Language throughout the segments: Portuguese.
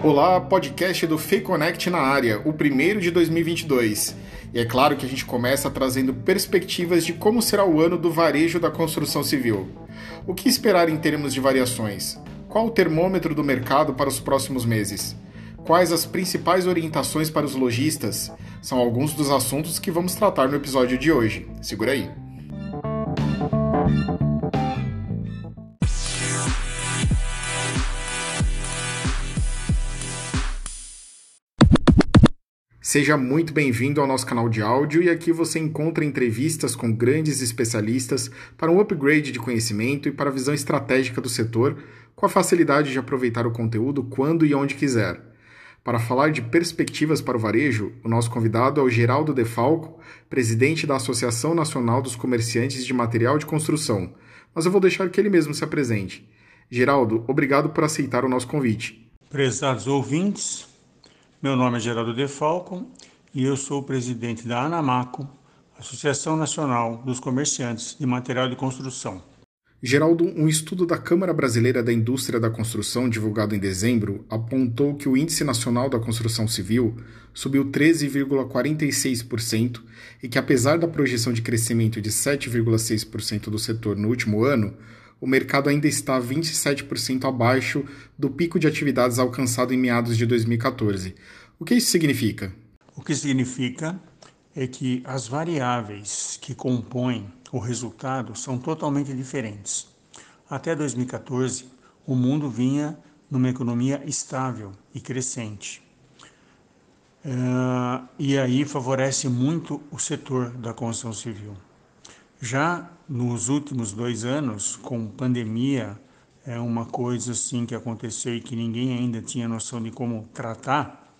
Olá, podcast do FEConnect na área, o primeiro de 2022. E é claro que a gente começa trazendo perspectivas de como será o ano do varejo da construção civil. O que esperar em termos de variações? Qual o termômetro do mercado para os próximos meses? Quais as principais orientações para os lojistas? São alguns dos assuntos que vamos tratar no episódio de hoje. Segura aí. Seja muito bem-vindo ao nosso canal de áudio e aqui você encontra entrevistas com grandes especialistas para um upgrade de conhecimento e para a visão estratégica do setor, com a facilidade de aproveitar o conteúdo quando e onde quiser. Para falar de perspectivas para o varejo, o nosso convidado é o Geraldo Defalco, presidente da Associação Nacional dos Comerciantes de Material de Construção. Mas eu vou deixar que ele mesmo se apresente. Geraldo, obrigado por aceitar o nosso convite. Prezados ouvintes, meu nome é Geraldo Defalco e eu sou o presidente da ANAMACO, Associação Nacional dos Comerciantes de Material de Construção. Geraldo, um estudo da Câmara Brasileira da Indústria da Construção, divulgado em dezembro, apontou que o Índice Nacional da Construção Civil subiu 13,46% e que, apesar da projeção de crescimento de 7,6% do setor no último ano, o mercado ainda está 27% abaixo do pico de atividades alcançado em meados de 2014. O que isso significa? O que significa é que as variáveis que compõem o resultado são totalmente diferentes. Até 2014, o mundo vinha numa economia estável e crescente. Uh, e aí favorece muito o setor da construção civil. Já nos últimos dois anos, com pandemia, é uma coisa assim que aconteceu e que ninguém ainda tinha noção de como tratar,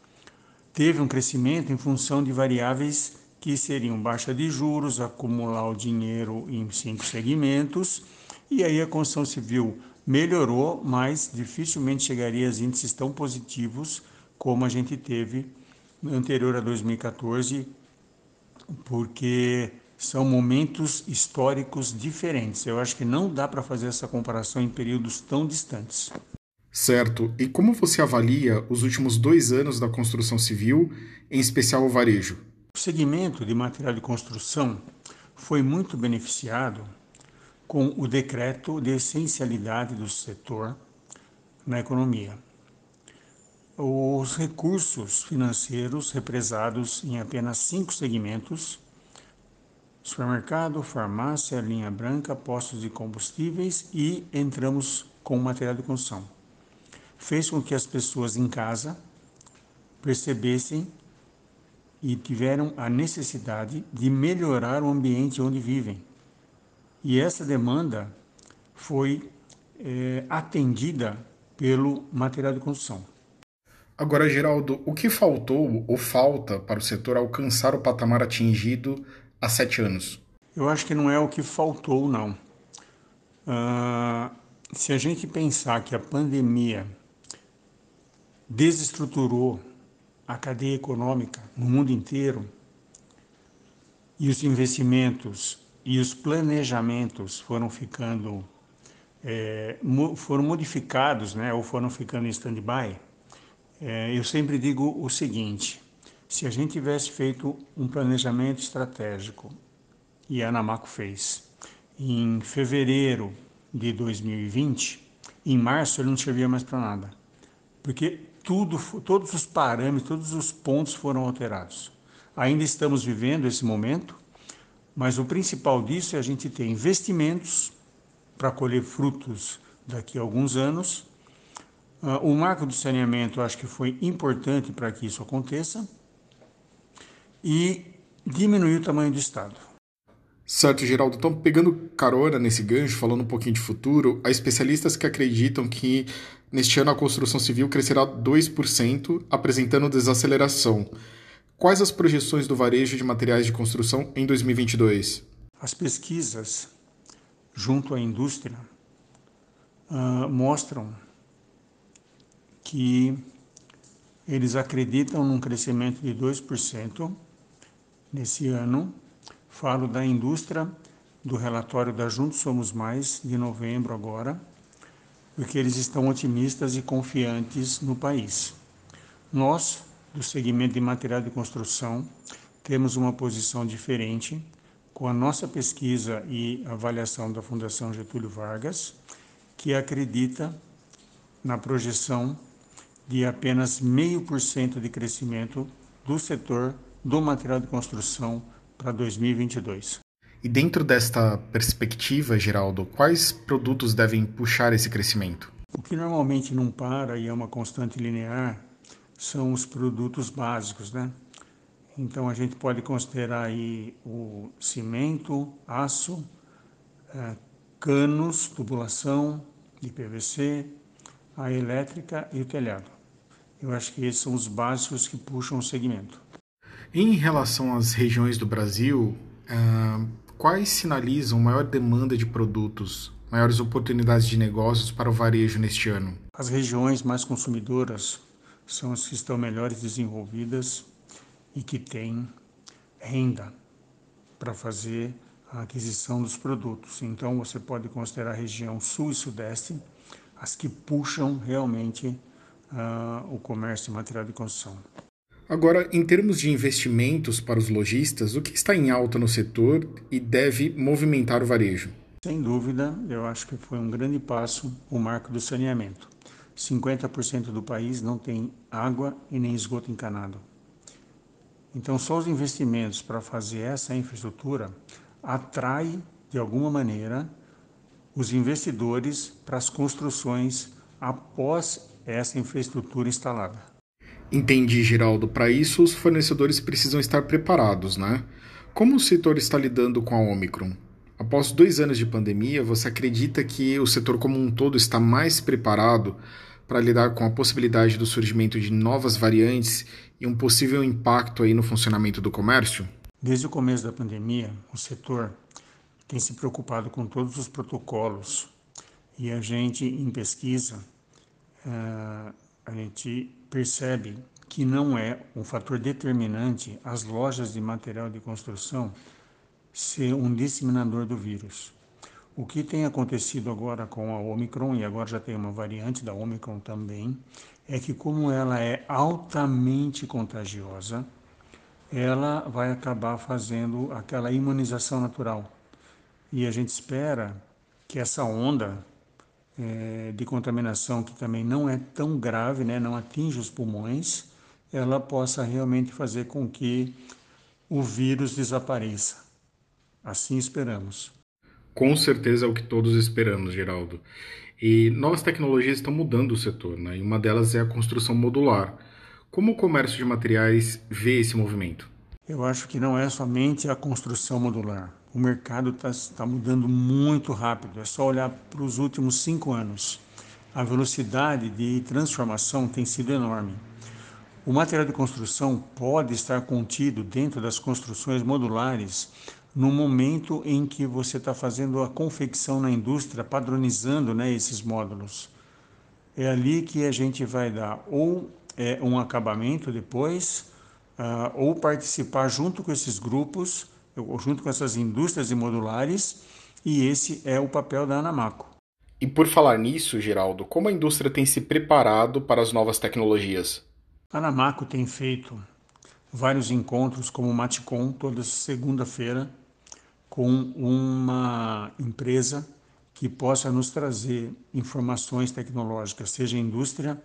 teve um crescimento em função de variáveis que seriam baixa de juros, acumular o dinheiro em cinco segmentos, e aí a construção civil melhorou, mas dificilmente chegaria a índices tão positivos como a gente teve anterior a 2014, porque são momentos históricos diferentes. Eu acho que não dá para fazer essa comparação em períodos tão distantes. Certo. E como você avalia os últimos dois anos da construção civil, em especial o varejo? O segmento de material de construção foi muito beneficiado com o decreto de essencialidade do setor na economia. Os recursos financeiros represados em apenas cinco segmentos supermercado, farmácia, linha branca, postos de combustíveis e entramos com material de construção. Fez com que as pessoas em casa percebessem e tiveram a necessidade de melhorar o ambiente onde vivem. E essa demanda foi é, atendida pelo material de construção. Agora, Geraldo, o que faltou ou falta para o setor alcançar o patamar atingido há sete anos? Eu acho que não é o que faltou, não. Uh, se a gente pensar que a pandemia desestruturou a cadeia econômica no mundo inteiro e os investimentos e os planejamentos foram ficando é, foram modificados, né, ou foram ficando em stand-by, é, eu sempre digo o seguinte: se a gente tivesse feito um planejamento estratégico, e a Anamaco fez, em fevereiro de 2020, em março ele não servia mais para nada. Porque tudo, todos os parâmetros, todos os pontos foram alterados. Ainda estamos vivendo esse momento, mas o principal disso é a gente ter investimentos para colher frutos daqui a alguns anos. Uh, o marco do saneamento acho que foi importante para que isso aconteça e diminuir o tamanho do Estado. Certo, Geraldo. Então, pegando carona nesse gancho, falando um pouquinho de futuro, há especialistas que acreditam que neste ano a construção civil crescerá 2%, apresentando desaceleração. Quais as projeções do varejo de materiais de construção em 2022? As pesquisas junto à indústria uh, mostram que eles acreditam num crescimento de 2% nesse ano. Falo da indústria, do relatório da Juntos Somos Mais, de novembro agora, porque eles estão otimistas e confiantes no país. Nós, do segmento de material de construção, temos uma posição diferente com a nossa pesquisa e avaliação da Fundação Getúlio Vargas, que acredita na projeção de apenas meio por cento de crescimento do setor do material de construção para 2022. E dentro desta perspectiva, Geraldo, quais produtos devem puxar esse crescimento? O que normalmente não para e é uma constante linear são os produtos básicos, né? Então a gente pode considerar aí o cimento, aço, é, canos, tubulação de PVC, a elétrica e o telhado. Eu acho que esses são os básicos que puxam o segmento. Em relação às regiões do Brasil, uh, quais sinalizam maior demanda de produtos, maiores oportunidades de negócios para o varejo neste ano? As regiões mais consumidoras são as que estão melhores desenvolvidas e que têm renda para fazer a aquisição dos produtos. Então você pode considerar a região sul e sudeste as que puxam realmente uh, o comércio e material de construção. Agora, em termos de investimentos para os lojistas, o que está em alta no setor e deve movimentar o varejo? Sem dúvida, eu acho que foi um grande passo o marco do saneamento. 50% do país não tem água e nem esgoto encanado. Então, só os investimentos para fazer essa infraestrutura atrai, de alguma maneira, os investidores para as construções após essa infraestrutura instalada. Entendi, Geraldo. Para isso, os fornecedores precisam estar preparados, né? Como o setor está lidando com a Omicron? Após dois anos de pandemia, você acredita que o setor como um todo está mais preparado para lidar com a possibilidade do surgimento de novas variantes e um possível impacto aí no funcionamento do comércio? Desde o começo da pandemia, o setor tem se preocupado com todos os protocolos e a gente, em pesquisa, uh, a gente percebe que não é um fator determinante as lojas de material de construção ser um disseminador do vírus. O que tem acontecido agora com a Omicron, e agora já tem uma variante da Omicron também, é que como ela é altamente contagiosa, ela vai acabar fazendo aquela imunização natural. E a gente espera que essa onda é, de contaminação que também não é tão grave, né, não atinge os pulmões, ela possa realmente fazer com que o vírus desapareça. Assim esperamos. Com certeza é o que todos esperamos, Geraldo. E novas tecnologias estão mudando o setor, né? e uma delas é a construção modular. Como o comércio de materiais vê esse movimento? Eu acho que não é somente a construção modular. O mercado está tá mudando muito rápido. É só olhar para os últimos cinco anos. A velocidade de transformação tem sido enorme. O material de construção pode estar contido dentro das construções modulares no momento em que você está fazendo a confecção na indústria, padronizando né, esses módulos. É ali que a gente vai dar ou é, um acabamento depois, uh, ou participar junto com esses grupos, junto com essas indústrias modulares, e esse é o papel da Anamaco. E por falar nisso, Geraldo, como a indústria tem se preparado para as novas tecnologias? A Anamaco tem feito vários encontros, como o Maticom, toda segunda-feira, com uma empresa que possa nos trazer informações tecnológicas, seja indústria,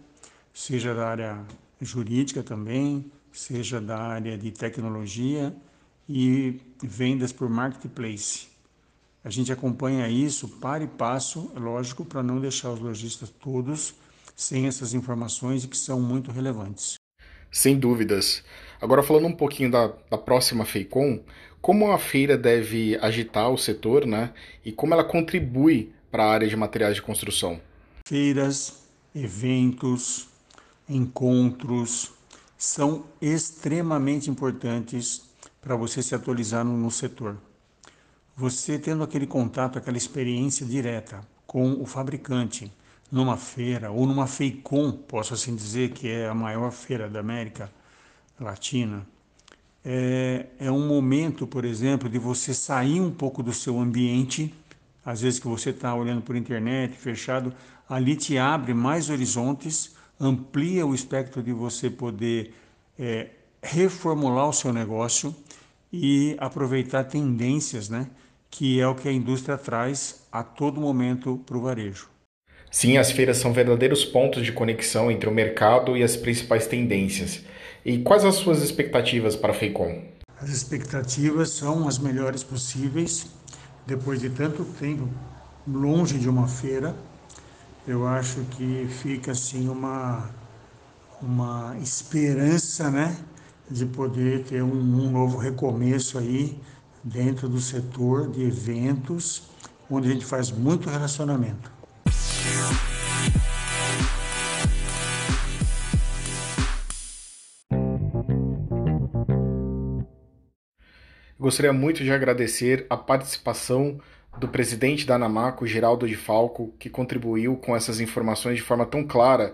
seja da área jurídica também, seja da área de tecnologia e vendas por marketplace. A gente acompanha isso para e passo, lógico, para não deixar os lojistas todos sem essas informações que são muito relevantes. Sem dúvidas. Agora falando um pouquinho da, da próxima FEICOM, como a feira deve agitar o setor né, e como ela contribui para a área de materiais de construção? Feiras, eventos, encontros, são extremamente importantes para você se atualizar no, no setor. Você tendo aquele contato, aquela experiência direta com o fabricante numa feira ou numa FEICOM, posso assim dizer, que é a maior feira da América Latina, é, é um momento, por exemplo, de você sair um pouco do seu ambiente, às vezes que você está olhando por internet, fechado, ali te abre mais horizontes amplia o espectro de você poder é, reformular o seu negócio e aproveitar tendências, né? Que é o que a indústria traz a todo momento para o varejo. Sim, as feiras são verdadeiros pontos de conexão entre o mercado e as principais tendências. E quais as suas expectativas para a FEICOM? As expectativas são as melhores possíveis. Depois de tanto tempo longe de uma feira, eu acho que fica assim uma uma esperança, né, de poder ter um, um novo recomeço aí dentro do setor de eventos, onde a gente faz muito relacionamento. Gostaria muito de agradecer a participação do presidente da Anamaco, Geraldo de Falco, que contribuiu com essas informações de forma tão clara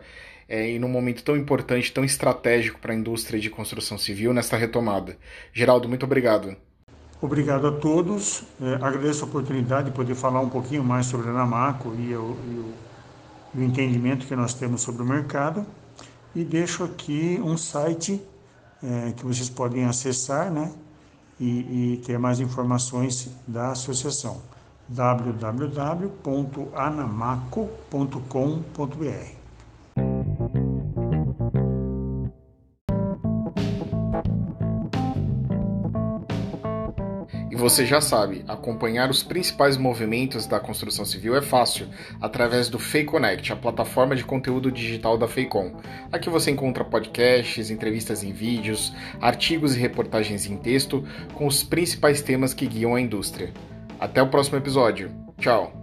é, e num momento tão importante, tão estratégico para a indústria de construção civil nesta retomada. Geraldo, muito obrigado. Obrigado a todos. É, agradeço a oportunidade de poder falar um pouquinho mais sobre a Anamaco e o, e o, o entendimento que nós temos sobre o mercado. E deixo aqui um site é, que vocês podem acessar, né? e, e ter mais informações da associação www.anamaco.com.br. você já sabe, acompanhar os principais movimentos da construção civil é fácil, através do FeiConnect, a plataforma de conteúdo digital da Feicom. Aqui você encontra podcasts, entrevistas em vídeos, artigos e reportagens em texto com os principais temas que guiam a indústria. Até o próximo episódio. Tchau!